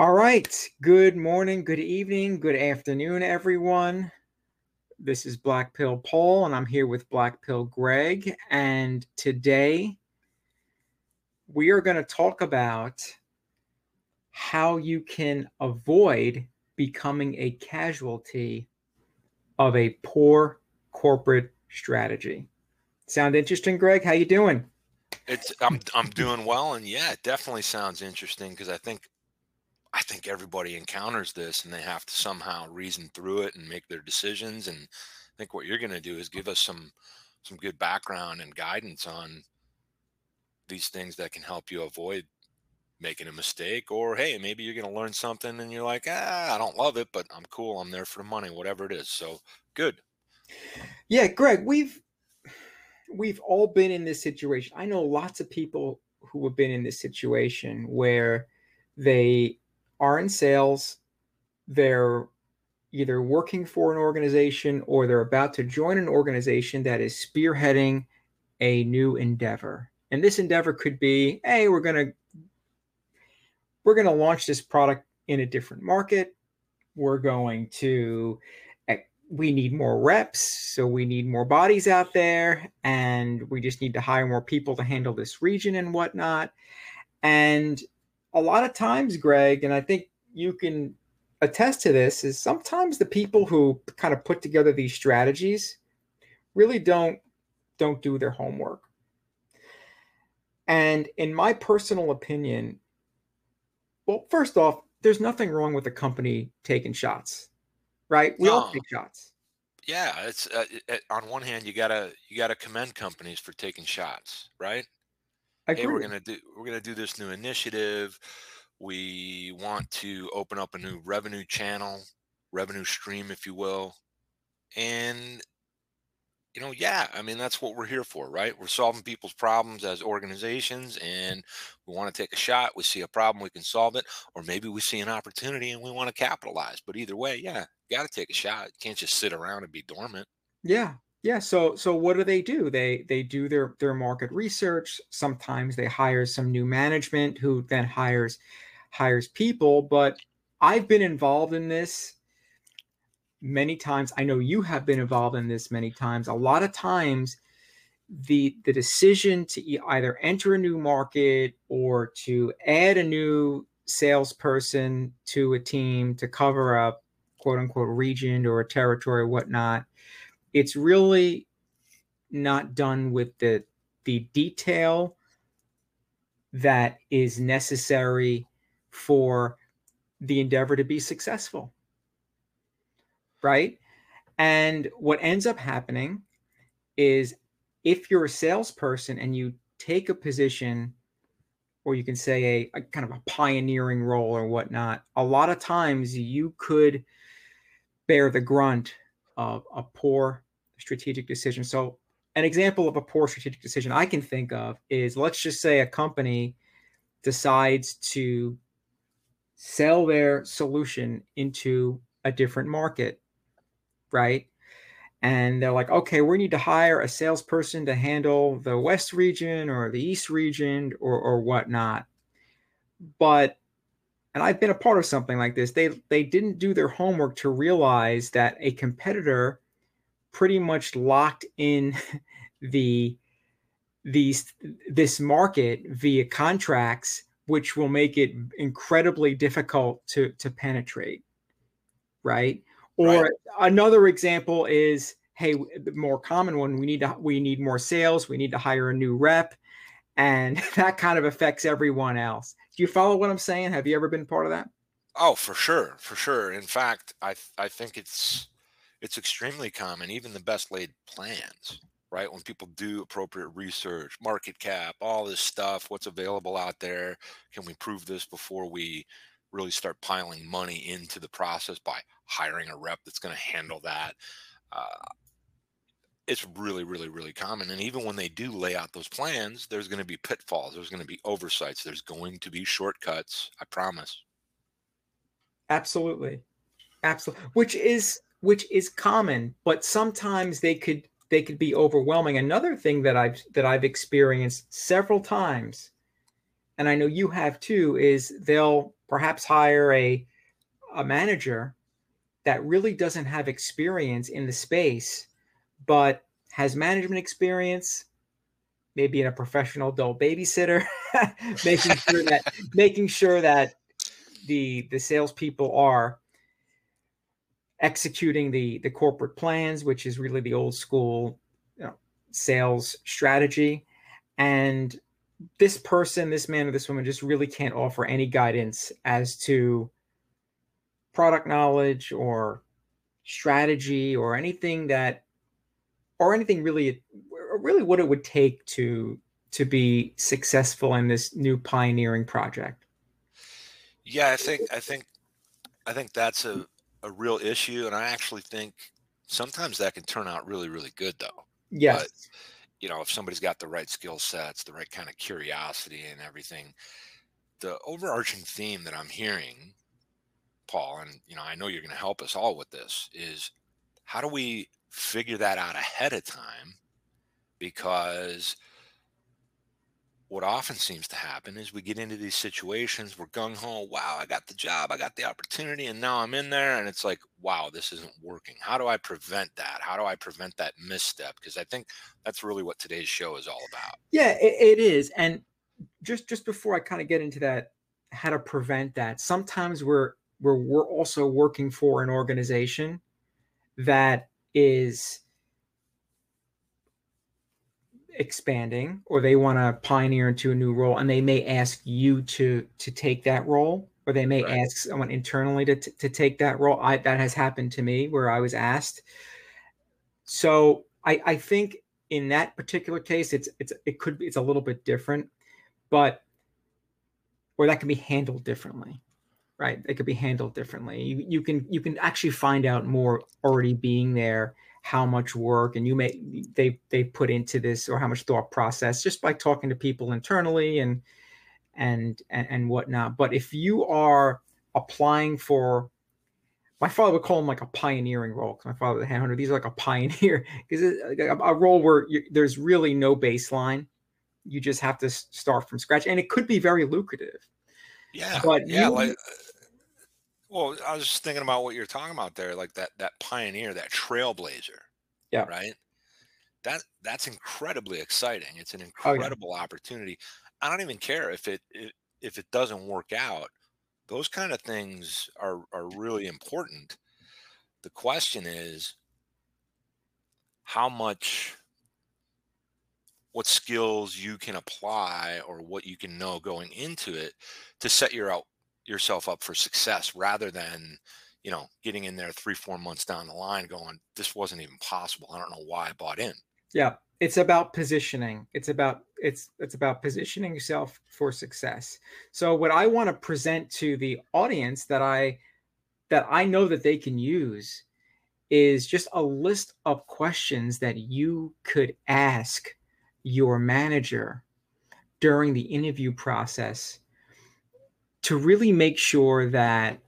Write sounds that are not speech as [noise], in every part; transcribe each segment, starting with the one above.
All right. Good morning, good evening, good afternoon, everyone. This is Black Pill Paul, and I'm here with Black Pill Greg. And today we are going to talk about how you can avoid becoming a casualty of a poor corporate strategy. Sound interesting, Greg? How you doing? It's I'm I'm doing well, and yeah, it definitely sounds interesting because I think I think everybody encounters this and they have to somehow reason through it and make their decisions. And I think what you're going to do is give us some some good background and guidance on these things that can help you avoid making a mistake or hey maybe you're going to learn something and you're like ah i don't love it but i'm cool i'm there for the money whatever it is so good yeah greg we've we've all been in this situation i know lots of people who have been in this situation where they are in sales, they're either working for an organization or they're about to join an organization that is spearheading a new endeavor. And this endeavor could be, hey, we're going to we're going to launch this product in a different market. We're going to eh, we need more reps, so we need more bodies out there, and we just need to hire more people to handle this region and whatnot. And a lot of times, Greg, and I think you can attest to this, is sometimes the people who kind of put together these strategies really don't don't do their homework. And in my personal opinion, well, first off, there's nothing wrong with a company taking shots, right? We no. all take shots. Yeah, it's uh, it, on one hand you gotta you gotta commend companies for taking shots, right? Hey, we're gonna do we're gonna do this new initiative. We want to open up a new revenue channel, revenue stream, if you will. And you know, yeah, I mean that's what we're here for, right? We're solving people's problems as organizations and we want to take a shot. We see a problem, we can solve it, or maybe we see an opportunity and we want to capitalize. But either way, yeah, got to take a shot. You can't just sit around and be dormant. Yeah, yeah, so so what do they do? They they do their their market research. Sometimes they hire some new management who then hires hires people, but I've been involved in this many times. I know you have been involved in this many times. A lot of times the the decision to either enter a new market or to add a new salesperson to a team to cover a quote unquote region or a territory or whatnot it's really not done with the the detail that is necessary for the endeavor to be successful right? And what ends up happening is if you're a salesperson and you take a position or you can say a, a, kind of a pioneering role or whatnot a lot of times you could bear the grunt of a poor strategic decision. So, an example of a poor strategic decision I can think of is let's just say a company decides to sell their solution into a different market, right? And they're like, okay, we need to hire a salesperson to handle the West region or the East region or, or whatnot. But and I've been a part of something like this. They they didn't do their homework to realize that a competitor pretty much locked in [laughs] the these this market via contracts which will make it incredibly difficult to to penetrate right or right. another example is hey the more common one we need to we need more sales we need to hire a new rep and [laughs] that kind of affects everyone else do you follow what I'm saying? Have you ever been part of that? Oh, for sure, for sure. In fact, I I think it's it's extremely common, even the best laid plans, right? When people do appropriate research, market cap, all this stuff, what's available out there, can we prove this before we really start piling money into the process by hiring a rep that's going to handle that? Uh, it's really, really, really common. And even when they do lay out those plans, there's going to be pitfalls. There's going to be oversights. There's going to be shortcuts. I promise. Absolutely, absolutely. Which is which is common, but sometimes they could they could be overwhelming. Another thing that I've that I've experienced several times, and I know you have too, is they'll perhaps hire a a manager that really doesn't have experience in the space, but has management experience, maybe in a professional adult babysitter, [laughs] making sure that [laughs] making sure that the the salespeople are executing the the corporate plans, which is really the old school you know, sales strategy, and this person, this man or this woman, just really can't offer any guidance as to product knowledge or strategy or anything that or anything really really what it would take to to be successful in this new pioneering project? Yeah i think i think i think that's a, a real issue and i actually think sometimes that can turn out really really good though. Yes. but, you know if somebody's got the right skill sets the right kind of curiosity and everything the overarching theme that i'm hearing paul and you know i know you're going to help us all with this is how do we figure that out ahead of time? Because what often seems to happen is we get into these situations we're gung-ho wow i got the job i got the opportunity and now i'm in there and it's like wow this isn't working. How do i prevent that? How do i prevent that misstep? Because i think that's really what today's show is all about. Yeah it, it is and just just before i kind of get into that how to prevent that sometimes we're we're, we're also working for an organization that is expanding or they want to pioneer into a new role and they may ask you to to take that role or they may right. ask someone internally to, to take that role. I, that has happened to me where i was asked. So i i think in that particular case it's it's it could be it's a little bit different but or that can be handled differently right? It could be handled differently. You, you can you can actually find out more already being there how much work and you may they they put into this or how much thought process just by talking to people internally and and and, and whatnot. But if you are applying for my father would call them like a pioneering role because my father the handhunter. These are like a [laughs] pioneer because a, a role where you, there's really no baseline. You just have to start from scratch and it could be very lucrative. Yeah. But yeah you, like well, I was just thinking about what you're talking about there, like that that pioneer, that trailblazer. Yeah. Right. That that's incredibly exciting. It's an incredible oh, yeah. opportunity. I don't even care if it, it if it doesn't work out. Those kind of things are are really important. The question is how much what skills you can apply or what you can know going into it to set your out yourself up for success rather than you know getting in there three four months down the line going this wasn't even possible. I don't know why i bought in. Yeah. It's about positioning. It's about it's it's about positioning yourself for success. So what i want to present to the audience that i that i know that they can use is just a list of questions that you could ask your manager during the interview process to really make sure that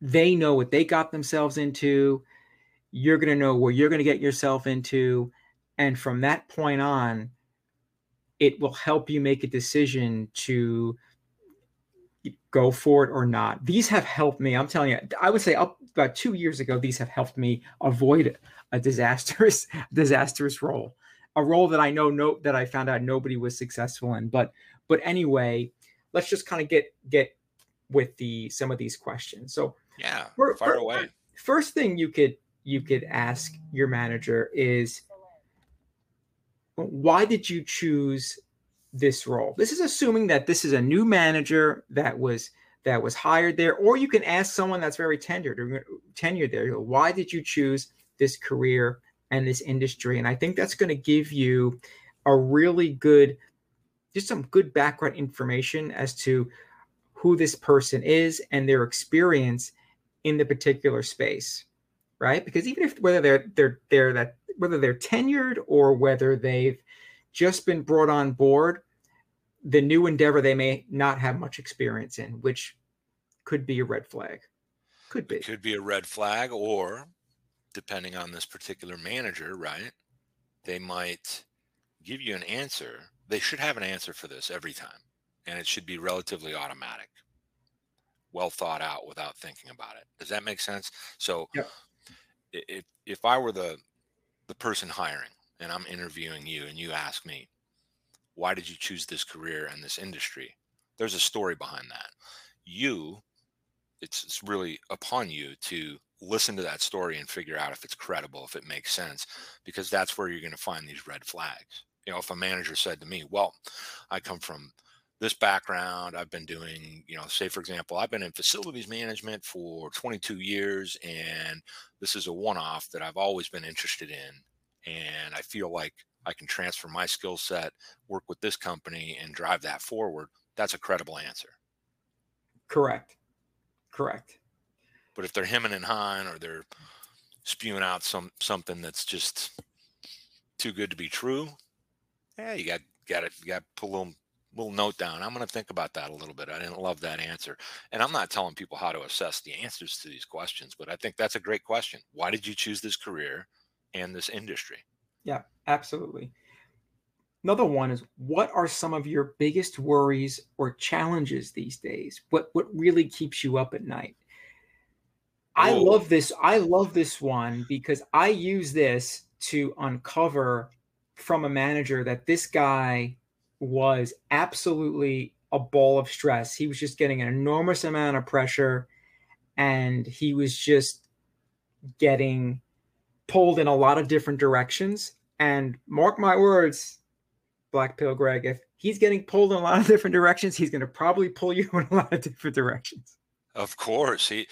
they know what they got themselves into. You're going to know where you're going to get yourself into. And from that point on, it will help you make a decision to go for it or not. These have helped me. I'm telling you, I would say up about two years ago, these have helped me avoid a disastrous, [laughs] disastrous role, a role that I know no that I found out nobody was successful in. But but anyway, let's just kind of get get with the some of these questions. So yeah, for, fire for, away. First thing you could you could ask your manager is why did you choose this role? This is assuming that this is a new manager that was that was hired there, or you can ask someone that's very tenured or tenured there. Why did you choose this career and this industry? And I think that's going to give you a really good just some good background information as to who this person is and their experience in the particular space right? Because even if whether they're they're they're that whether they're tenured or whether they've just been brought on board the new endeavor they may not have much experience in which could be a red flag. Could be. It could be a red flag or depending on this particular manager right they might give you an answer they should have an answer for this every time. and it should be relatively automatic, well thought out without thinking about it. Does that make sense? So, yep. if if I were the the person hiring and I'm interviewing you and you ask me, why did you choose this career and this industry? There's a story behind that. You, it's, it's really upon you to listen to that story and figure out if it's credible, if it makes sense, because that's where you're going to find these red flags. You know, if a manager said to me, well, I come from this background. I've been doing, you know, say for example, I've been in facilities management for 22 years, and this is a one-off that I've always been interested in, and I feel like I can transfer my skill set, work with this company, and drive that forward. That's a credible answer. Correct. Correct. But if they're hemming and hawing or they're spewing out some something that's just too good to be true, yeah, you got got it. You got to pull a little little note down. I'm going to think about that a little bit. I didn't love that answer. And I'm not telling people how to assess the answers to these questions, but I think that's a great question. Why did you choose this career and this industry? Yeah, absolutely. Another one is what are some of your biggest worries or challenges these days? What what really keeps you up at night? I love this. I love this one because I use this to uncover from a manager that this guy was absolutely a ball of stress. He was just getting an enormous amount of pressure and he was just getting pulled in a lot of different directions. And mark my words, Black Pill Greg, if he's getting pulled in a lot of different directions, he's going to probably pull you [laughs] in a lot of different directions. Of course, he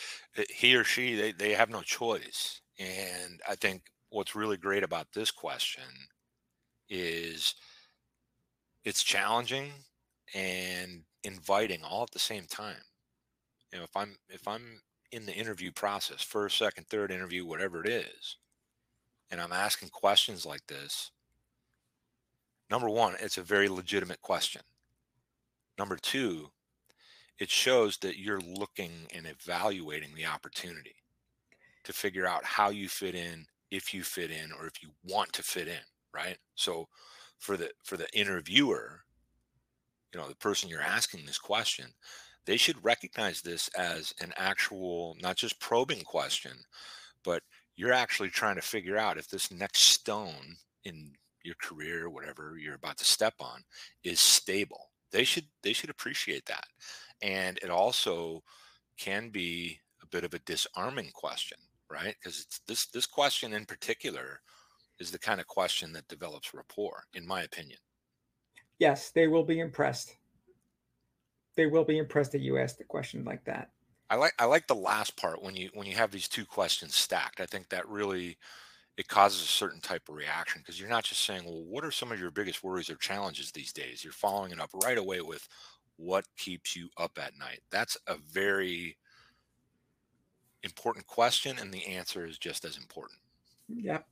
he or she they, they have no choice. And I think what's really great about this question is it's challenging and inviting all at the same time. You know, if I'm if I'm in the interview process, first, second, third interview, whatever it is, and I'm asking questions like this, number one, it's a very legitimate question. Number two, it shows that you're looking and evaluating the opportunity to figure out how you fit in, if you fit in, or if you want to fit in, right? So for the for the interviewer you know the person you're asking this question they should recognize this as an actual not just probing question but you're actually trying to figure out if this next stone in your career whatever you're about to step on is stable. They should they should appreciate that. And it also can be a bit of a disarming question right? Because this this question in particular is the kind of question that develops rapport, in my opinion. Yes, they will be impressed. They will be impressed that you asked a question like that. I like I like the last part when you when you have these two questions stacked. I think that really it causes a certain type of reaction because you're not just saying, well, what are some of your biggest worries or challenges these days? You're following it up right away with what keeps you up at night. That's a very important question, and the answer is just as important. Yep.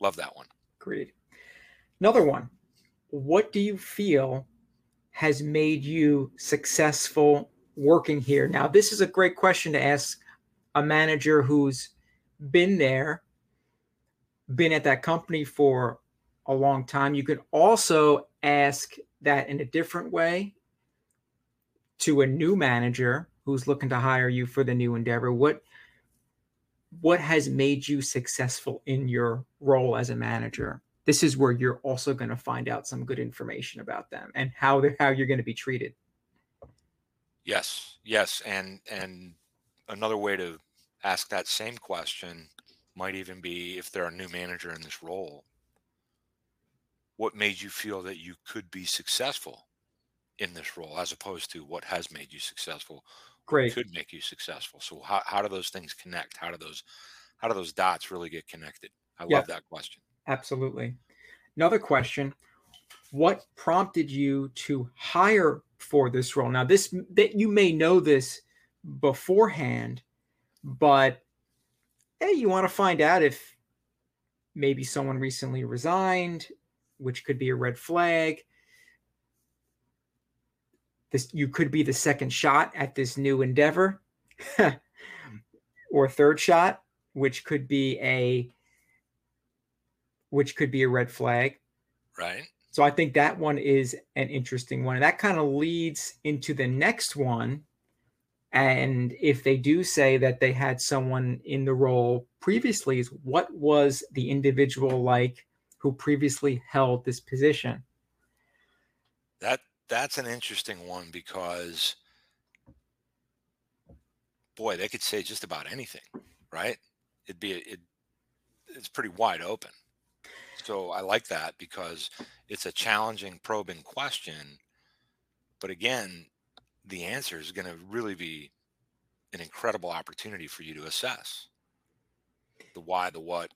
Love that one. Great. Another one. What do you feel has made you successful working here? Now, this is a great question to ask a manager who's been there, been at that company for a long time. You could also ask that in a different way to a new manager who's looking to hire you for the new endeavor. What what has made you successful in your role as a manager? This is where you're also going to find out some good information about them and how how you're going to be treated. Yes yes and and another way to ask that same question might even be if they're a new manager in this role what made you feel that you could be successful in this role as opposed to what has made you successful Great. could make you successful. So how, how do those things connect? How do those how do those dots really get connected? I yeah, love that question. Absolutely. Another question: What prompted you to hire for this role? Now, this that you may know this beforehand, but hey, you want to find out if maybe someone recently resigned, which could be a red flag this you could be the second shot at this new endeavor [laughs] or third shot which could be a which could be a red flag right so I think that one is an interesting one. And that kind of leads into the next one. And if they do say that they had someone in the role previously, is what was the individual like who previously held this position? That that's an interesting one because boy, they could say just about anything, right? It'd be it it's pretty wide open. So I like that because it's a challenging, probing question. But again, the answer is going to really be an incredible opportunity for you to assess the why, the what,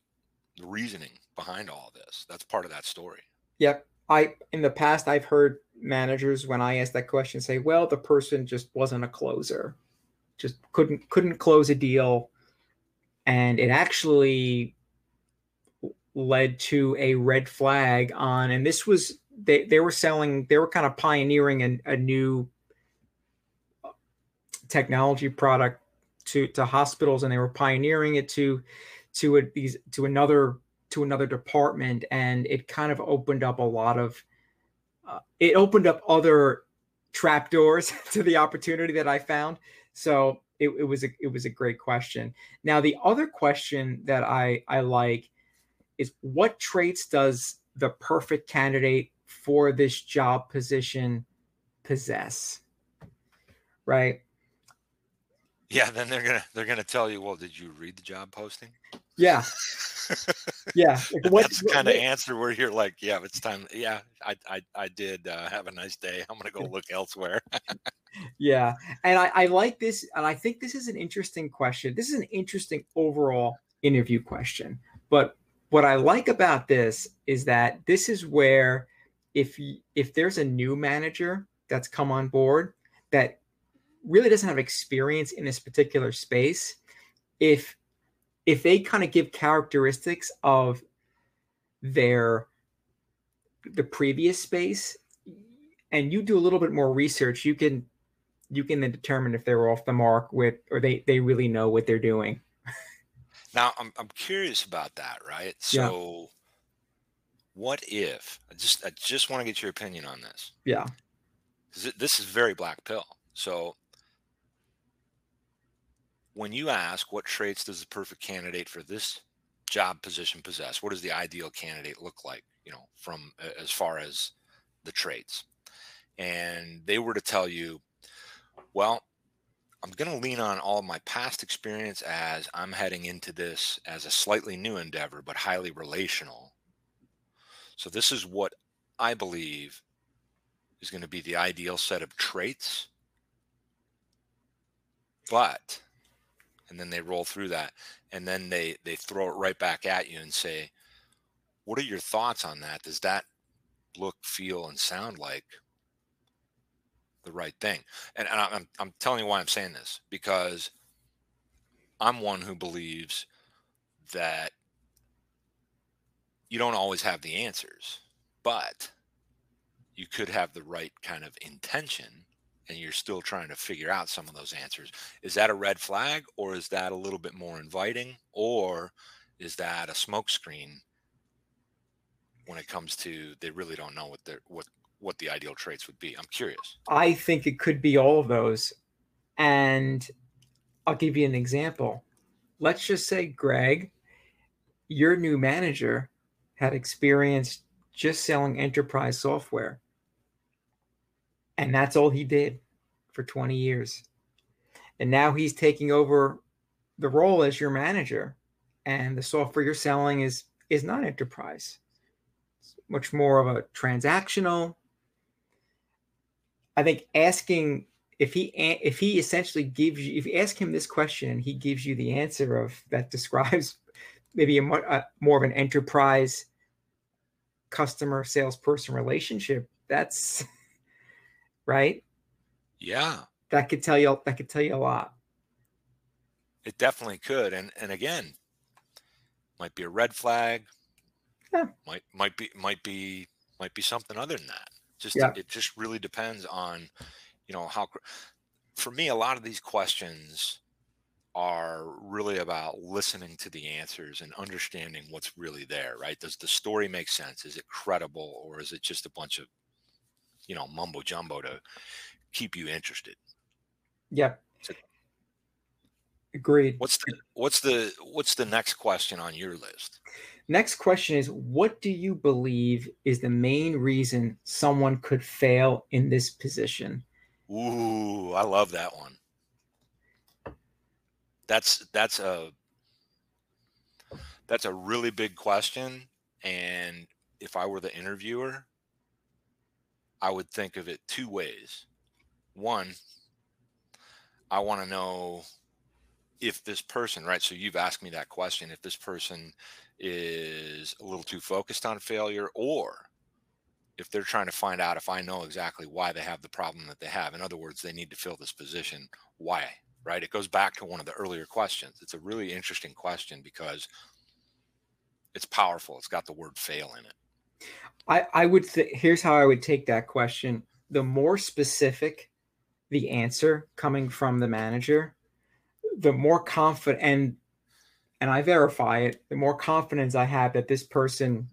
the reasoning behind all this. That's part of that story. Yep. I in the past I've heard managers when I ask that question say, "Well, the person just wasn't a closer. Just couldn't couldn't close a deal." And it actually led to a red flag on, and this was they they were selling, they were kind of pioneering a, a new technology product to to hospitals, and they were pioneering it to to a, these to another to another department, and it kind of opened up a lot of uh, it opened up other trapdoors [laughs] to the opportunity that I found. So it, it was a it was a great question. Now the other question that I I like is what traits does the perfect candidate for this job position possess? Right. Yeah, then they're gonna they're gonna tell you, well, did you read the job posting? Yeah. yeah. [laughs] Like what, That's the kind of answer where you're like, yeah, it's time. Yeah, I I, I did. Uh, have a nice day. I'm gonna go look elsewhere. [laughs] yeah, and I, I like this, and I think this is an interesting question. This is an interesting overall interview question. But what I like about this is that this is where if if there's a new manager that's come on board that really doesn't have experience in this particular space, if if they kind of give characteristics of their the previous space and you do a little bit more research, you can you can then determine if they're off the mark with or they they really know what they're doing. [laughs] Now I'm I'm curious about that, right? So yeah. what if I just I just want to get your opinion on this. Yeah. This is very black pill. So when you ask what traits does the perfect candidate for this job position possess, what does the ideal candidate look like, you know, from as far as the traits? And they were to tell you, well, I'm going to lean on all my past experience as I'm heading into this as a slightly new endeavor, but highly relational. So, this is what I believe is going to be the ideal set of traits. But, and then they roll through that, and then they they throw it right back at you and say, "What are your thoughts on that? Does that look, feel, and sound like the right thing. And, and I'm, I'm telling you why I'm saying this because I'm one who believes that you don't always have the answers, but you could have the right kind of intention and you're still trying to figure out some of those answers. Is that a red flag or is that a little bit more inviting or is that a smokescreen when it comes to they really don't know what they're what what the ideal traits would be. I'm curious. I think it could be all of those. And I'll give you an example. Let's just say, Greg, your new manager had experience just selling enterprise software. And that's all he did for 20 years. And now he's taking over the role as your manager. And the software you're selling is is not enterprise. It's much more of a transactional I think asking if he if he essentially gives you if you ask him this question and he gives you the answer of that describes maybe a, a more of an enterprise customer salesperson relationship that's right yeah that could tell you that could tell you a lot it definitely could and and again might be a red flag yeah. might might be might be might be something other than that just yeah. it just really depends on, you know, how. For me, a lot of these questions are really about listening to the answers and understanding what's really there, right? Does the story make sense? Is it credible or is it just a bunch of, you know, mumbo jumbo to keep you interested? Yeah. So, Agreed. What's the what's the what's the next question on your list? Next question is what do you believe is the main reason someone could fail in this position? Ooh, I love that one that's that's a that's a really big question and if i were the interviewer i would think of it two ways one i want to know if this person right so you've asked me that question if this person is a little too focused on failure or if they're trying to find out if i know exactly why they have the problem that they have in other words they need to fill this position why right? It goes back to one of the earlier questions. It's a really interesting question because it's powerful. It's got the word fail in it. I, I would th- here's how I would take that question. The more specific the answer coming from the manager, the more confident and and I verify it, the more confidence I have that this person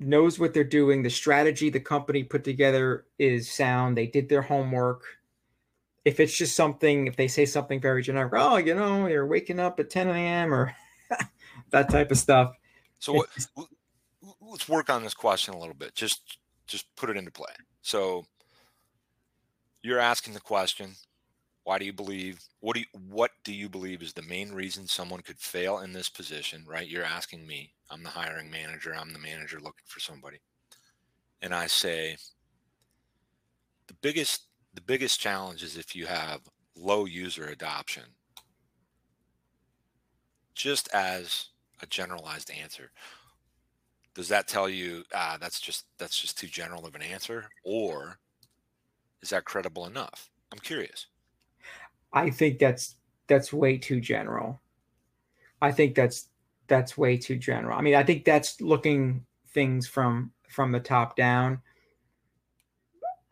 knows what they're doing. The strategy the company put together is sound. They did their homework if it's just something, if they say something very generic, oh, you know, you're waking up at 10 a.m. or [laughs] that type of stuff. So what, let's work on this question a little bit. Just just put it into play. So you're asking the question, why do you believe what do you what do you believe is the main reason someone could fail in this position, right? You're asking me. I'm the hiring manager. I'm the manager looking for somebody. And I say the biggest the biggest challenge is if you have low user adoption. Just as a generalized answer, does that tell you ah, that's just that's just too general of an answer, or is that credible enough? I'm curious. I think that's that's way too general. I think that's that's way too general. I mean, I think that's looking things from from the top down.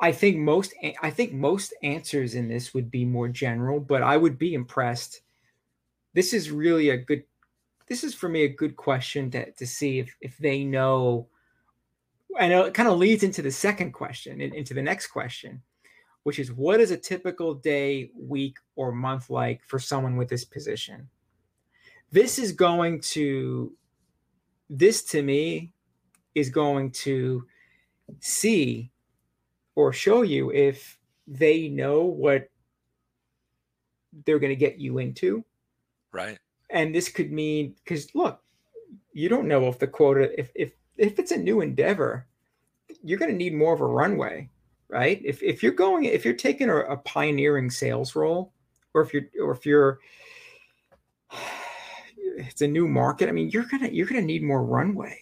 I think most I think most answers in this would be more general, but I would be impressed. This is really a good this is for me a good question to, to see if if they know and it kind of leads into the second question into the next question which is what is a typical day week or month like for someone with this position this is going to this to me is going to see or show you if they know what they're going to get you into. Right. And this could mean because look, you don't know if the quota if if if it's a new endeavor, you're going to need more of a runway, right? If if you're going if you're taking a, a pioneering sales role, or if you're or if you're [sighs] it's a new market. I mean, you're gonna you're gonna need more runway.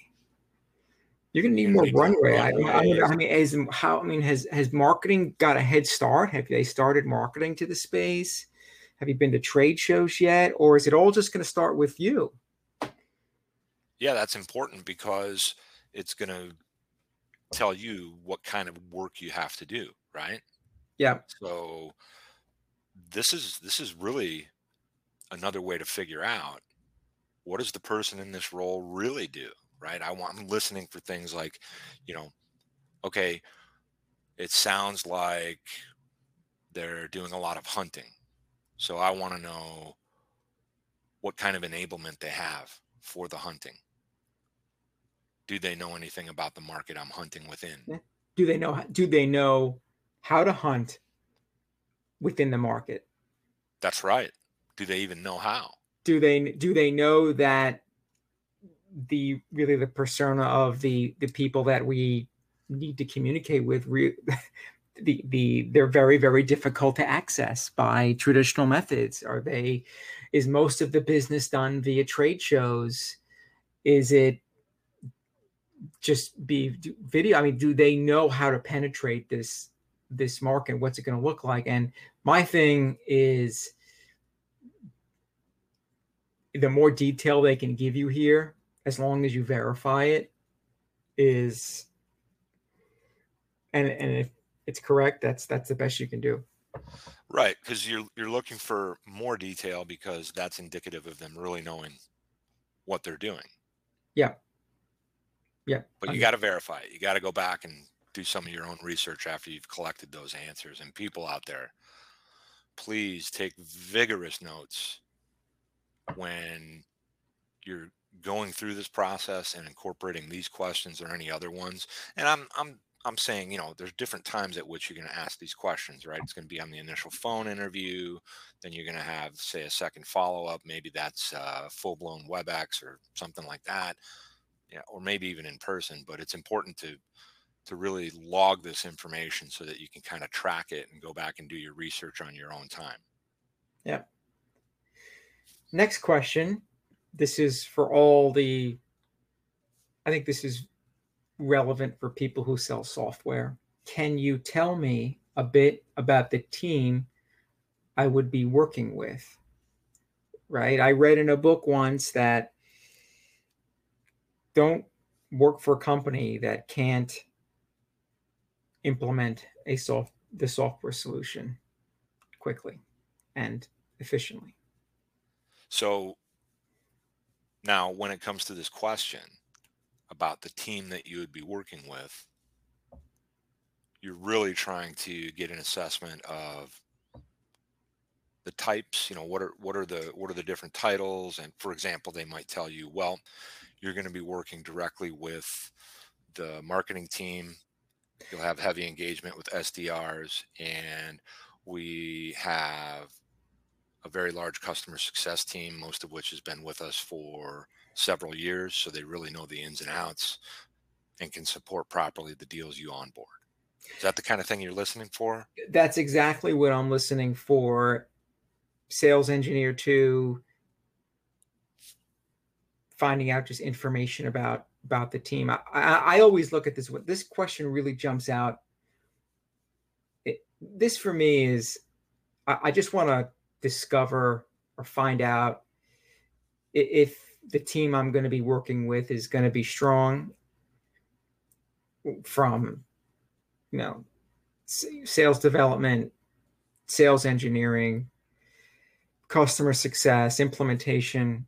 You're going to need more runway. I, I, mean, I mean, as how I mean, has has marketing got a head start? Have they started marketing to the space? Have you been to trade shows yet, or is it all just going to start with you? Yeah, that's important because it's going to tell you what kind of work you have to do, right? Yeah. So this is this is really another way to figure out what does the person in this role really do right? I want I'm listening for things like, you know, okay, it sounds like they're doing a lot of hunting. So I want to know what kind of enablement they have for the hunting. Do they know anything about the market I'm hunting within? Do they know do they know how to hunt within the market? That's right. Do they even know how? Do they do they know that the really the persona of the the people that we need to communicate with re- [laughs] the the they're very very difficult to access by traditional methods. Are they is most of the business done via trade shows? Is it just be video i mean do they know how to penetrate this this market? What's it going to look like? And my thing is the more detail they can give you here as long as you verify it is and and if it's correct that's that's the best you can do Right, because you're you're looking for more detail because that's indicative of them really knowing what they're doing. Yeah. Yeah. But you got to verify it. You got to go back and do some of your own research after you've collected those answers. And people out there, please take vigorous notes when you're going through this process and incorporating these questions or any other ones. And I'm I'm I'm saying, you know, there's different times at which you're going to ask these questions, right? It's going to be on the initial phone interview. Then you're going to have, say, a second follow up. Maybe that's uh, full blown WebEx or something like that, yeah, or maybe even in person. But it's important to to really log this information so that you can kind of track it and go back and do your research on your own time. Yeah. Next question. This is for all the, I think this is relevant for people who sell software. Can you tell me a bit about the team I would be working with? Right. I read in a book once that don't work for a company that can't implement a soft the software solution quickly and efficiently. So now when it comes to this question about the team that you would be working with, you're really trying to get an assessment of the types, you know, what are what are the what are the different titles? And for example, they might tell you, well, you're going to be working directly with the marketing team. You'll have heavy engagement with SDRs, and we have a very large customer success team, most of which has been with us for several years. So they really know the ins and outs and can support properly the deals you onboard. Is that the kind of thing you're listening for? That's exactly what I'm listening for. Sales engineer two, finding out just information about about the team. I, I, I always look at this. What this question really jumps out. It, this for me is, I, I just want to discover or find out if the team I'm going to be working with is going to be strong from, you know, sales development, sales engineering, customer success, implementation,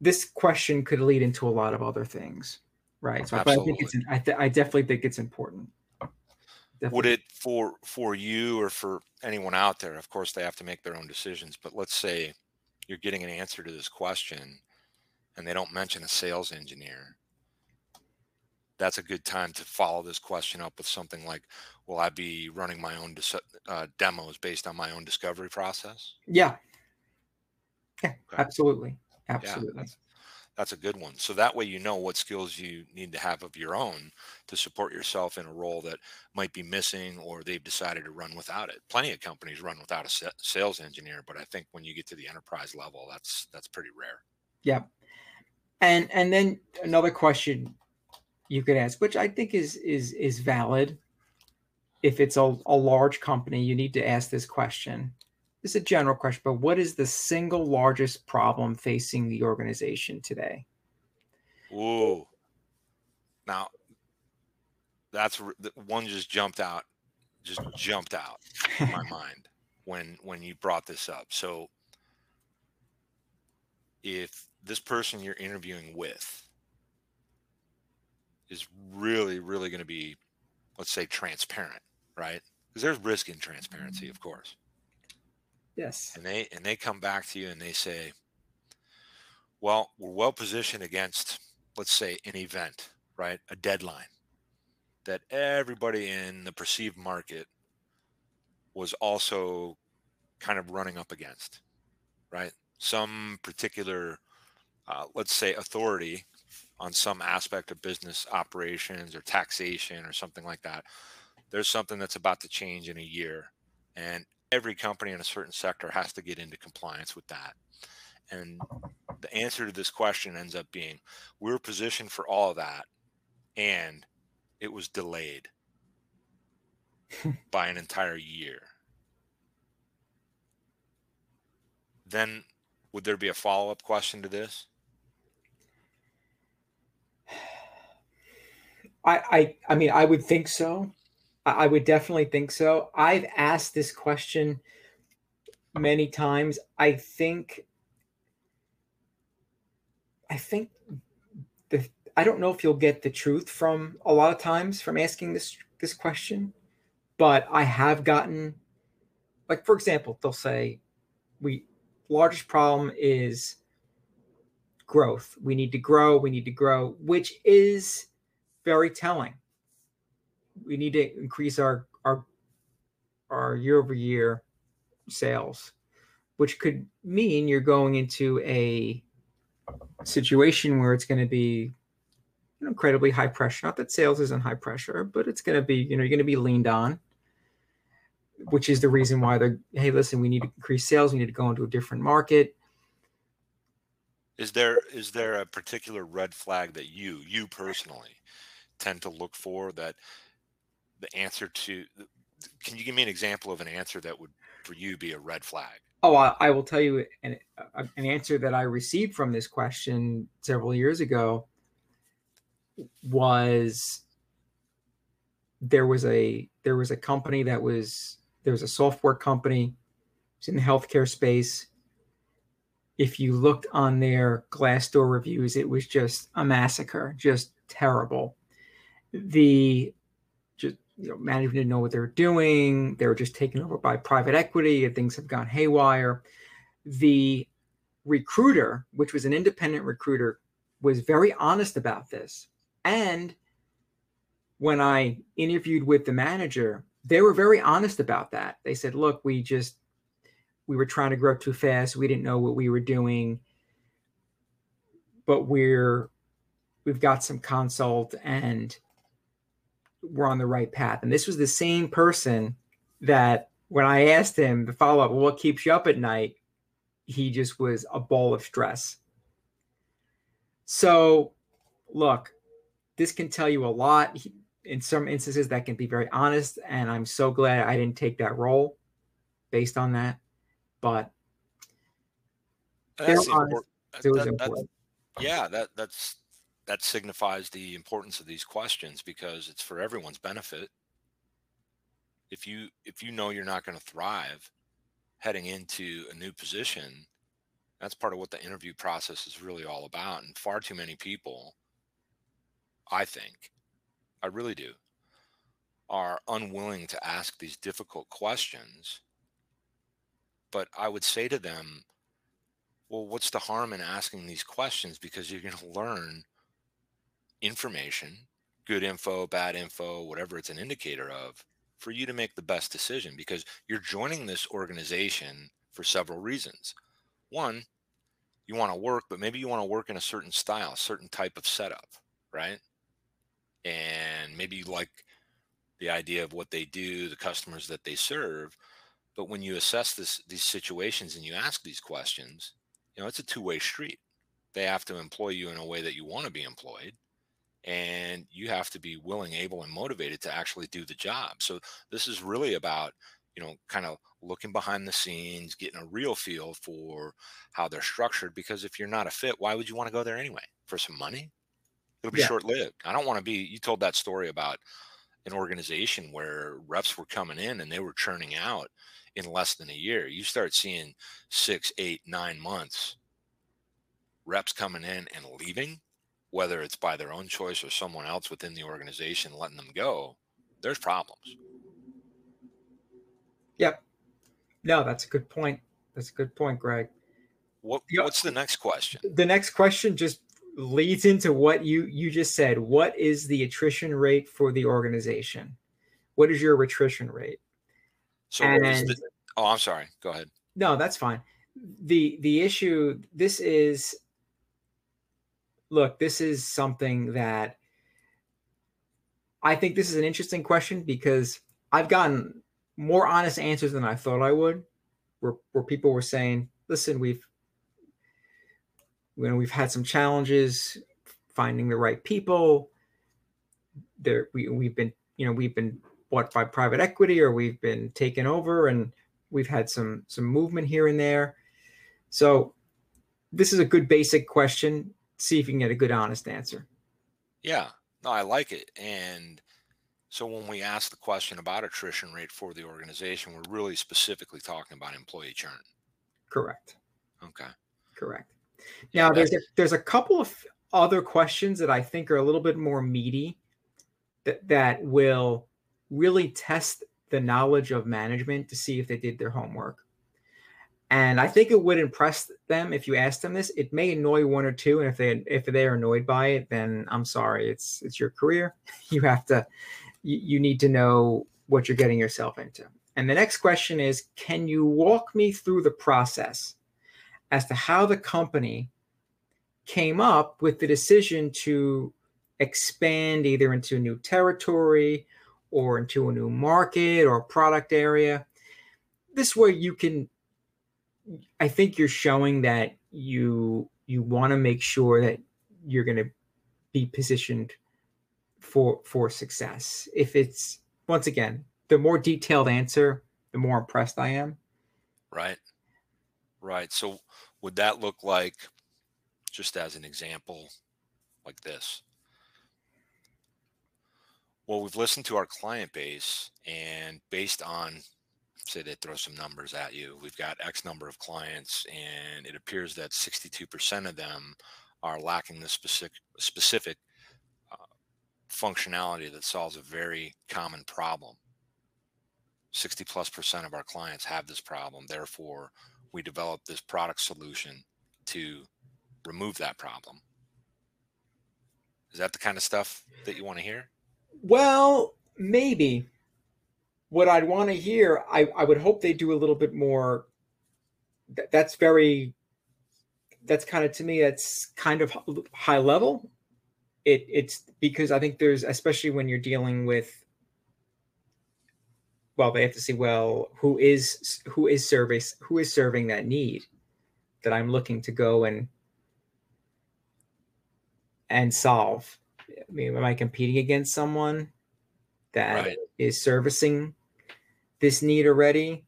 this question could lead into a lot of other things, right? So, but I think it's I, th- I definitely think it's important. Definitely. Would it for for you or for anyone out there? Of course, they have to make their own decisions. But let's say you're getting an answer to this question, and they don't mention a sales engineer. That's a good time to follow this question up with something like, "Will I be running my own dis- uh, demos based on my own discovery process?" Yeah. Yeah, okay. absolutely. Absolutely. Yeah, that's, that's a good one. So that way you know what skills you need to have of your own to support yourself in a role that might be missing or they've decided to run without it. Plenty of companies run without a sales engineer, but I think when you get to the enterprise level, that's that's pretty rare. Yeah. And and then another question you could ask, which I think is is is valid. If it's a, a large company, you need to ask this question this is a general question, but what is the single largest problem facing the organization today? Ooh. Now, that's one just jumped out, just jumped out in my [laughs] mind when when you brought this up. So, if this person you're interviewing with is really, really going to be, let's say, transparent, right? Because there's risk in transparency, mm-hmm. of course. Yes. And they and they come back to you and they say, "Well, we're well positioned against, let's say, an event, right? A deadline that everybody in the perceived market was also kind of running up against, right? Some particular, uh, let's say, authority on some aspect of business operations or taxation or something like that. There's something that's about to change in a year, and every company in a certain sector has to get into compliance with that. And the answer to this question ends up being we're positioned for all of that and it was delayed [laughs] by an entire year. Then would there be a follow up question to this? I, I I mean I would think so. I would definitely think so. I've asked this question many times. I think I think the I don't know if you'll get the truth from a lot of times from asking this this question, but I have gotten like for example, they'll say we largest problem is growth. We need to grow, we need to grow, which is very telling. We need to increase our our our year over year sales, which could mean you're going into a situation where it's going to be incredibly high pressure. Not that sales isn't high pressure, but it's going to be, you know, you're going to be leaned on, which is the reason why they're, hey, listen, we need to increase sales. We need to go into a different market. Is there is there a particular red flag that you you personally tend to look for that the answer to can you give me an example of an answer that would for you be a red flag? Oh, I, I will tell you an, an answer that I received from this question several years ago was there was a there was a company that was there was a software company in the healthcare space. If you looked on their Glassdoor reviews, it was just a massacre, just terrible. The you know, management didn't know what they were doing. They were just taken over by private equity, and things have gone haywire. The recruiter, which was an independent recruiter, was very honest about this. And when I interviewed with the manager, they were very honest about that. They said, look, we just, we were trying to grow too fast. We didn't know what we were doing, but we're, we've got some consult and we're on the right path. And this was the same person that when I asked him the follow up, well, what keeps you up at night? He just was a ball of stress. So, look, this can tell you a lot. In some instances, that can be very honest. And I'm so glad I didn't take that role based on that. But that's honest, that, that, yeah, that that's that signifies the importance of these questions because it's for everyone's benefit. If you if you know you're not going to thrive heading into a new position, that's part of what the interview process is really all about. And far too many people I think, I really do, are unwilling to ask these difficult questions. But I would say to them, well, what's the harm in asking these questions? Because you're going to learn information, good info, bad info, whatever it's an indicator of, for you to make the best decision because you're joining this organization for several reasons. One, you want to work, but maybe you want to work in a certain style, certain type of setup, right? and maybe you like the idea of what they do, the customers that they serve. But when you assess this these situations and you ask these questions, you know, it's a two-way street. They have to employ you in a way that you want to be employed. And you have to be willing, able, and motivated to actually do the job. So this is really about, you know, kind of looking behind the scenes, getting a real feel for how they're structured. Because if you're not a fit, why would you want to go there anyway? For some money? It'll be yeah. short lived. I don't want to be. You told that story about an organization where reps were coming in and they were churning out in less than a year. You start seeing six, eight, nine months reps coming in and leaving, whether it's by their own choice or someone else within the organization letting them go. There's problems. Yep. No, that's a good point. That's a good point, Greg. What, what's the next question? The next question just leads into what you you just said. What is the attrition rate for the organization? What is your attrition rate? So and, the, oh, I'm sorry. Go ahead. No, that's fine. the The issue. This is. Look, this is something that I think this is an interesting question because I've gotten more honest answers than I thought I would, where where people were saying, "Listen, we've you know, we've had some challenges finding the right people. There, we, we've been, you know, we've been bought by private equity or we've been taken over and we've had some some movement here and there. So this is a good basic question. See if you can get a good honest answer. Yeah. No, I like it. And So when we ask the question about attrition rate for the organization, we're really specifically talking about employee churn. Correct. Okay. Correct. Now there's a, there's a couple of other questions that I think are a little bit more meaty that that will really test the knowledge of management to see if they did their homework. And I think it would impress them if you asked them this. It may annoy one or two, and if they if they are annoyed by it, then I'm sorry. It's it's your career. [laughs] You have to you, you need to know what you're getting yourself into. And the next question is, can you walk me through the process as to how the company came up with the decision to expand either into a new territory or into a new market or product area? This way you can I think you're showing that you you want to make sure that you're going to be positioned for for success. If it's once again, the more detailed answer, the more impressed I am. Right. Right. So would that look like just as an example like this? Well, we've listened to our client base and based on say they throw some numbers at you. We've got X number of clients, and it appears that 62% of them are lacking the specific specific uh, functionality that solves a very common problem. 60 plus percent of our clients have this problem. Therefore, we developed this product solution to remove that problem. Is that the kind of stuff that you want to hear? Well, maybe what I'd want to hear, I, I would hope they do a little bit more. that's very, that's kind of to me, that's kind of high level. It it's because I think there's especially when you're dealing with. Well, they have to see well who is who is service who is serving that need that I'm looking to go and and solve. I mean, am I competing against someone that right. is servicing this need already?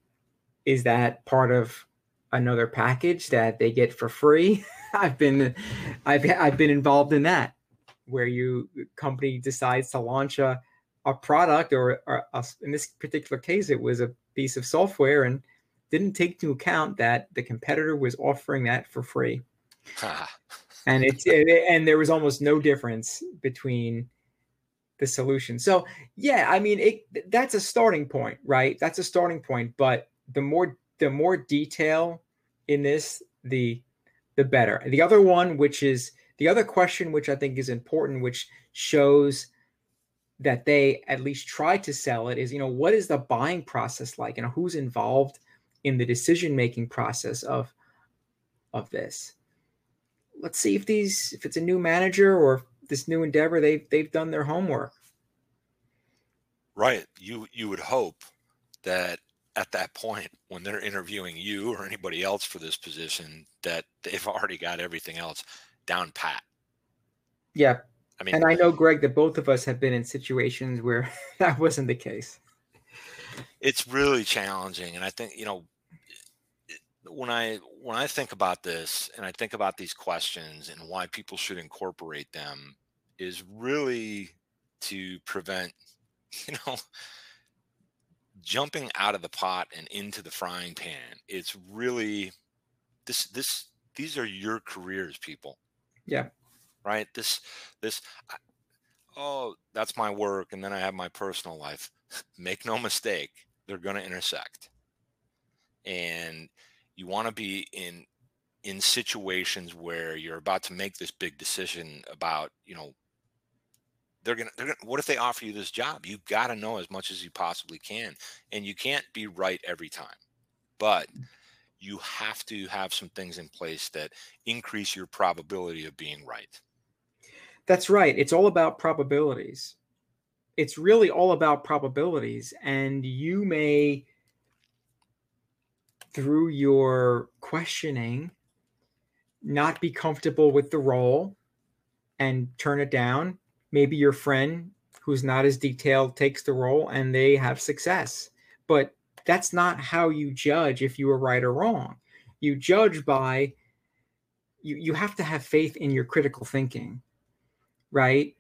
Is that part of another package that they get for free? [laughs] I've been I've I've been involved in that where you company decides to launch a a product or, or a, in this particular case it was a piece of software and didn't take into account that the competitor was offering that for free. and it's and there was almost no difference between the solution. So yeah, I mean, it that's a starting point, right? That's a starting point. But the more the more detail in this, the the better. The other one, which is the other question, which I think is important, which shows that they at least try to sell it, is you know what is the buying process like? Know who's involved in the decision making process of of this. Let's see if these if it's a new manager or this new endeavor, they've they've done their homework. Right. You you would hope that at that point when they're interviewing you or anybody else for this position that they've [laughs] already got everything else down pat. Yeah. I mean, and I uh, know Greg that both of us have been in situations where [laughs] that wasn't the case. It's really challenging and I think, you know, when I when I think about this and I think about these questions and why people should incorporate them is really to prevent, [laughs] you know, jumping out of the pot and into the frying pan. It's really this this these are your careers, people. Yeah. Right. This this oh that's my work and then I have my personal life. [laughs] Make no mistake, they're going to intersect. And you want to be in in situations where you're about to make this big decision about you know they're gonna they're gonna what if they offer you this job? You got to know as much as you possibly can and you can't be right every time but mm. you have to have some things in place that increase your probability of being right. That's right it's all about probabilities. It's really all about probabilities and you may through your questioning, not be comfortable with the role and turn it down. Maybe your friend who's not as detailed takes the role and they have success. But that's not how you judge if you are right or wrong. You judge by you you have to have faith in your critical thinking. Right?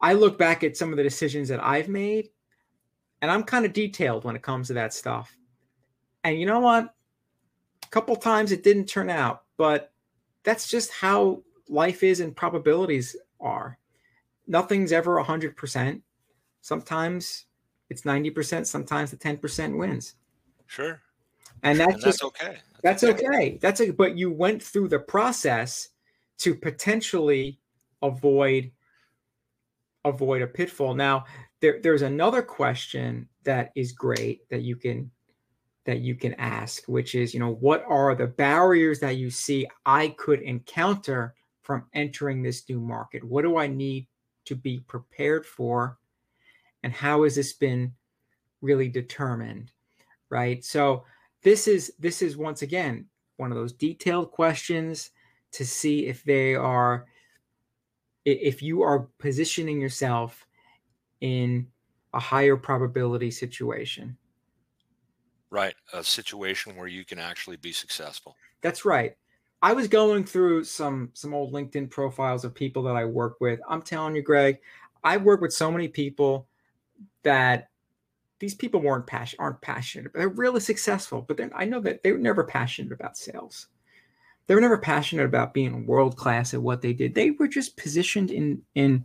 I look back at some of the decisions that I've made, and I'm kind of detailed when it comes to that stuff. And you know what? A couple times it didn't turn out, but that's just how life is and probabilities are. Nothing's ever 100%. Sometimes it's 90%, sometimes the 10% wins. Sure. And that's, and just, that's okay. That's, that's okay. okay. That's a, but you went through the process to potentially avoid avoid a pitfall. Now, there, there's another question that is great that you can that you can ask, which is, you know, what are the barriers that you see I could encounter from entering this new market? What do I need to be prepared for? And how has this been really determined? Right. So this is this is once again one of those detailed questions to see if they are if you are positioning yourself in a higher probability situation right a situation where you can actually be successful that's right i was going through some some old linkedin profiles of people that i work with i'm telling you greg i work with so many people that these people weren't aren't passionate they're really successful but i know that they were never passionate about sales they were never passionate about being world class at what they did. They were just positioned in in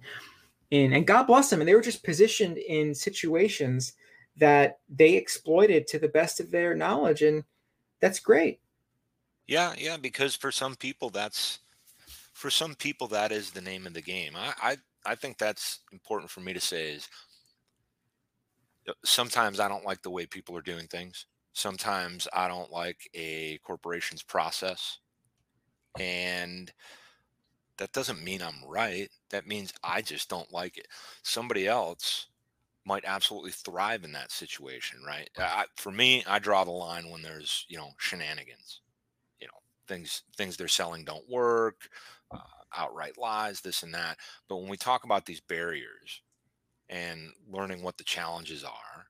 in and God bless them, and they were just positioned in situations that they exploited to the best of their knowledge, and that's great. Yeah, yeah, because for some people that's for some people that is the name of the game. I I, I think that's important for me to say is uh, sometimes I don't like the way people are doing things. Sometimes I don't like a corporation's process. And that doesn't mean I'm right. That means I just don't like it. Somebody else might absolutely thrive in that situation, right? I, for me, I draw the line when there's, you know, shenanigans. Things things they're selling don't work, uh, outright lies, this and that. But when we talk about these barriers and learning what the challenges are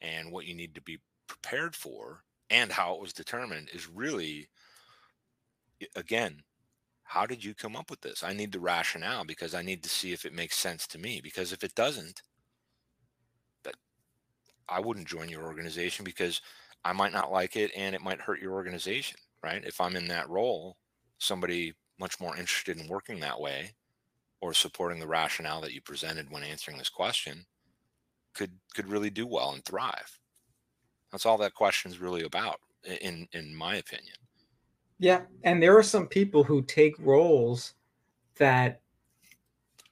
and what you need to be prepared for and how it was determined is really again, how did you come up with this? I need the rationale because I need to see if it makes sense to me. Because if it doesn't, that I wouldn't join your organization because I might not like it and it might hurt your organization, right? If I'm in that role, somebody much more interested in working that way or supporting the rationale that you presented when answering this question could could really do well and thrive. That's all that question is really about in in my opinion. Yeah, and there are some people who take roles that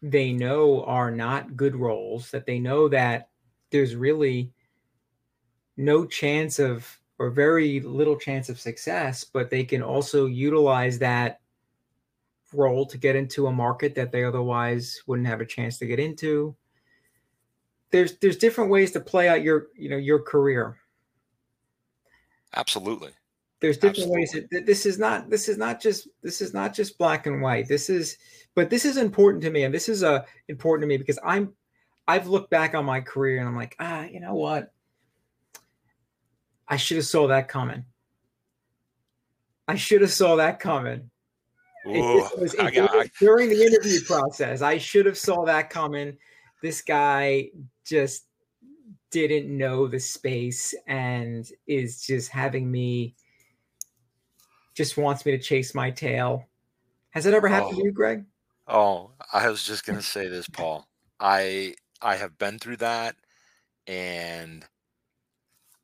they know are not good roles, that they know that there's really no chance of or very little chance of success, but they can also utilize that role to get into a market that they otherwise wouldn't have a chance to get into. There's there's different ways to play out your you know your career. Absolutely there's different Absolutely. ways this is not this is not just this is not just black and white this is but this is important to me and this is uh important to me because i'm i've looked back on my career and i'm like ah you know what i should have saw that coming i should have saw that coming Ooh, it, was, it, got, I, during the interview process i should have saw that coming this guy just didn't know the space and is just having me just wants me to chase my tail. Has that ever happened oh. to you, Greg? Oh, I was just going to say this, Paul. I I have been through that and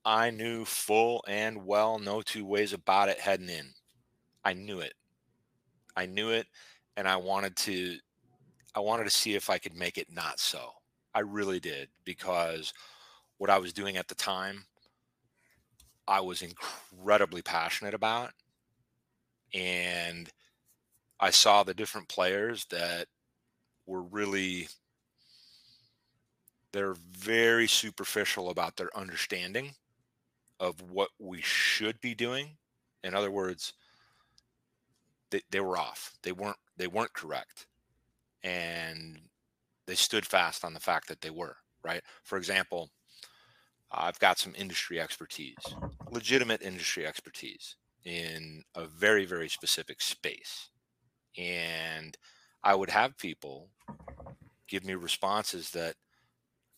I knew full and well no two ways about it heading in. I knew it. I knew it and I wanted to I wanted to see if I could make it not so. I really did because what I was doing at the time I was incredibly passionate about and I saw the different players that were really they're very superficial about their understanding of what we should be doing. In other words, they, they were off. They weren't they weren't correct. And they stood fast on the fact that they were, right? For example, I've got some industry expertise, legitimate industry expertise in a very, very specific space. And I would have people give me responses that,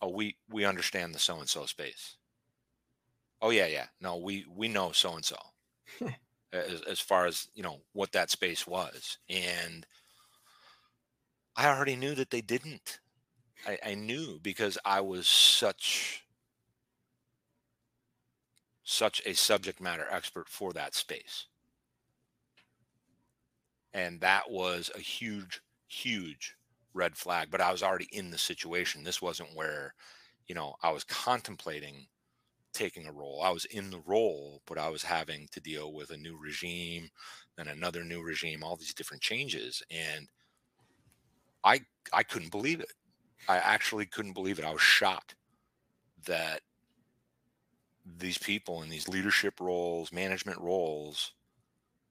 oh, we we understand the so and so space. Oh yeah, yeah. No, we we know so and so. As as far as you know what that space was, and I already knew that they didn't. I, I knew because I was such such a subject matter expert for that space. And that was a huge, huge red flag. But I was already in the situation. This wasn't where, you know, I was contemplating taking a role. I was in the role, but I was having to deal with a new regime, then another new regime, all these different changes. And I I couldn't believe it. I actually couldn't believe it. I was shocked that these people in these leadership roles, management roles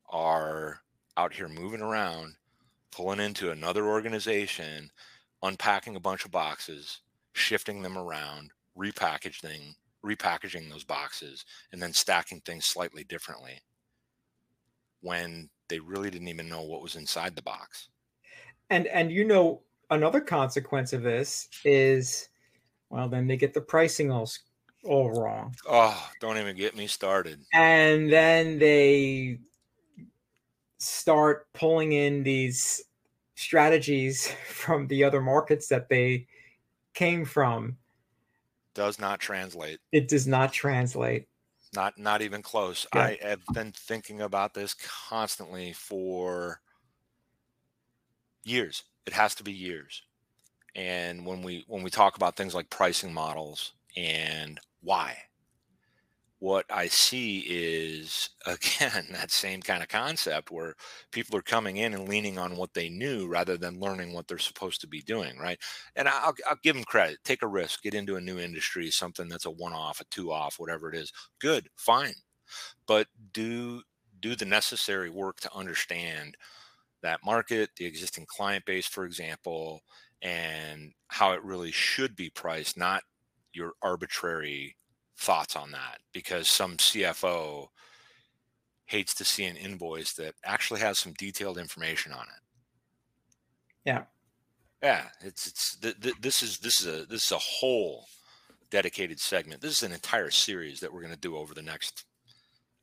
are out here moving around, pulling into another organization, unpacking a bunch of boxes, shifting them around, repackaging, repackaging those boxes, and then stacking things slightly differently when they really didn't even know what was inside the box. And and you know another consequence of this is well then they get the pricing all all wrong. Oh, don't even get me started. And then they start pulling in these strategies [laughs] from the other markets that they came from. Does not translate. It does not translate. Not not even close. Yeah. I have been thinking about this constantly for years. It has to be years. And when we when we talk about things like pricing models and why? What I see is, [laughs] again, that same kind of concept where people are coming in and leaning on what they knew rather than learning what they're supposed to be doing, right? And I'll, I'll give them credit. Take a risk, get into a new industry, something that's a one off, a two off, whatever it is. Good, fine. But do do the necessary work to understand that market, the existing client base, for example, and how it really should be priced, not your arbitrary thoughts on that because some CFO hates to see an invoice that actually has some detailed information on it. Yeah. Yeah, it's it's th- th- this is this is a this is a whole dedicated segment. This is an entire series that we're going to do over the next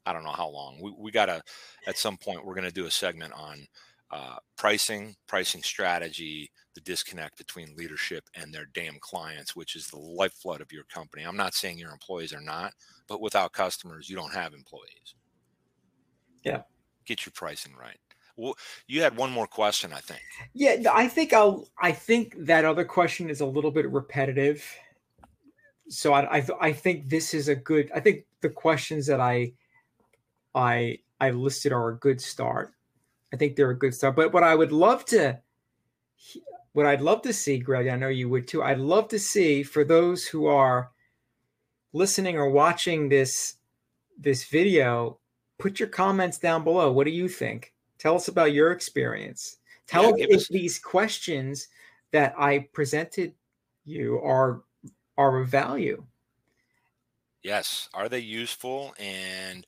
I don't know how long. We we got to at some point we're going to do a segment on uh, pricing, pricing strategy, the disconnect between leadership and their damn clients, which is the lifeblood of your company. I'm not saying your employees are not, but without customers, you don't have employees. Yeah. Get your pricing right. Well, you had one more question, I think. Yeah, I think I'll. I think that other question is a little bit repetitive. So I, I, I think this is a good. I think the questions that I, I, I listed are a good start. I think they're a good start. But what I would love to, what I'd love to see, Greg, I know you would too. I'd love to see for those who are listening or watching this this video, put your comments down below. What do you think? Tell us about your experience. Tell yeah, us if us- these questions that I presented you are are of value. Yes, are they useful and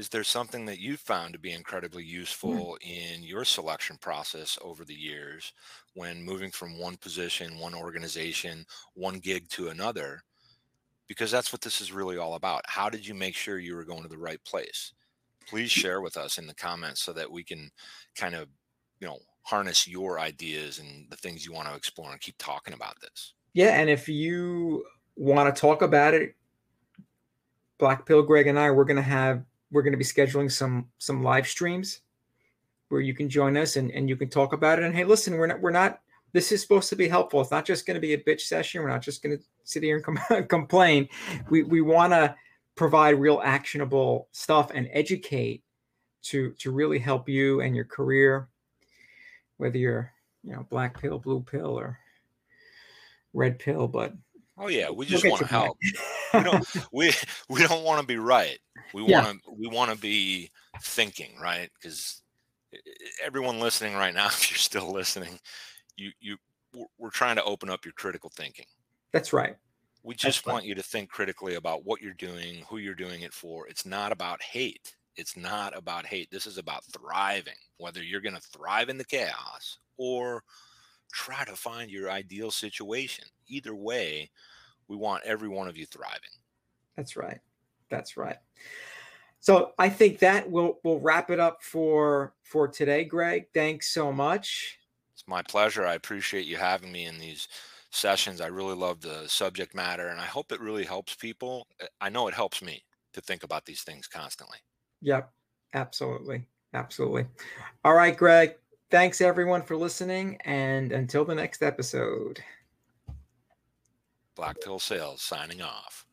is there something that you've found to be incredibly hmm. useful in your selection process over the years when moving from one position, one organization, one gig to another? Because that's what this is really all about. How did you make sure you were going to the right place? Please share with us in the comments so that we can kind of, you know, harness your ideas and the things you want to explore and keep talking about this. Yeah. And if you want to talk about it, Black Pill Greg and I, we're going to have we're going to be scheduling some some live streams where you can join us and, and you can talk about it. And hey, listen, we're not we're not this is supposed to be helpful. It's not just going to be a bitch session. We're not just going to sit here and com- [laughs] complain. We we want to provide real actionable stuff and educate to to really help you and your career, whether you're you know black pill, blue pill, or red pill. But oh yeah, we just want to help. [laughs] we don't [laughs] we we don't want to be right. We want to we want to be thinking, right? Because everyone listening right now, [laughs] if you're still listening, you you we're trying to open up your critical thinking. That's right. We just want you to think critically about what you're doing, who you're doing it for. It's not about hate. It's not about hate. This is about thriving. Whether you're going to thrive in the chaos or try to find your ideal situation. Either way, we want every one of you thriving. That's right. That's right. So I think that will will wrap it up for for today, Greg. Thanks so much. It's my pleasure. I appreciate you having me in these sessions. I really love the subject matter and I hope it really helps people. Uh, I know it helps me to think about these things constantly. Yep. Absolutely. Absolutely. All right, Greg. Thanks everyone for listening and until the next episode. Black Sales signing off.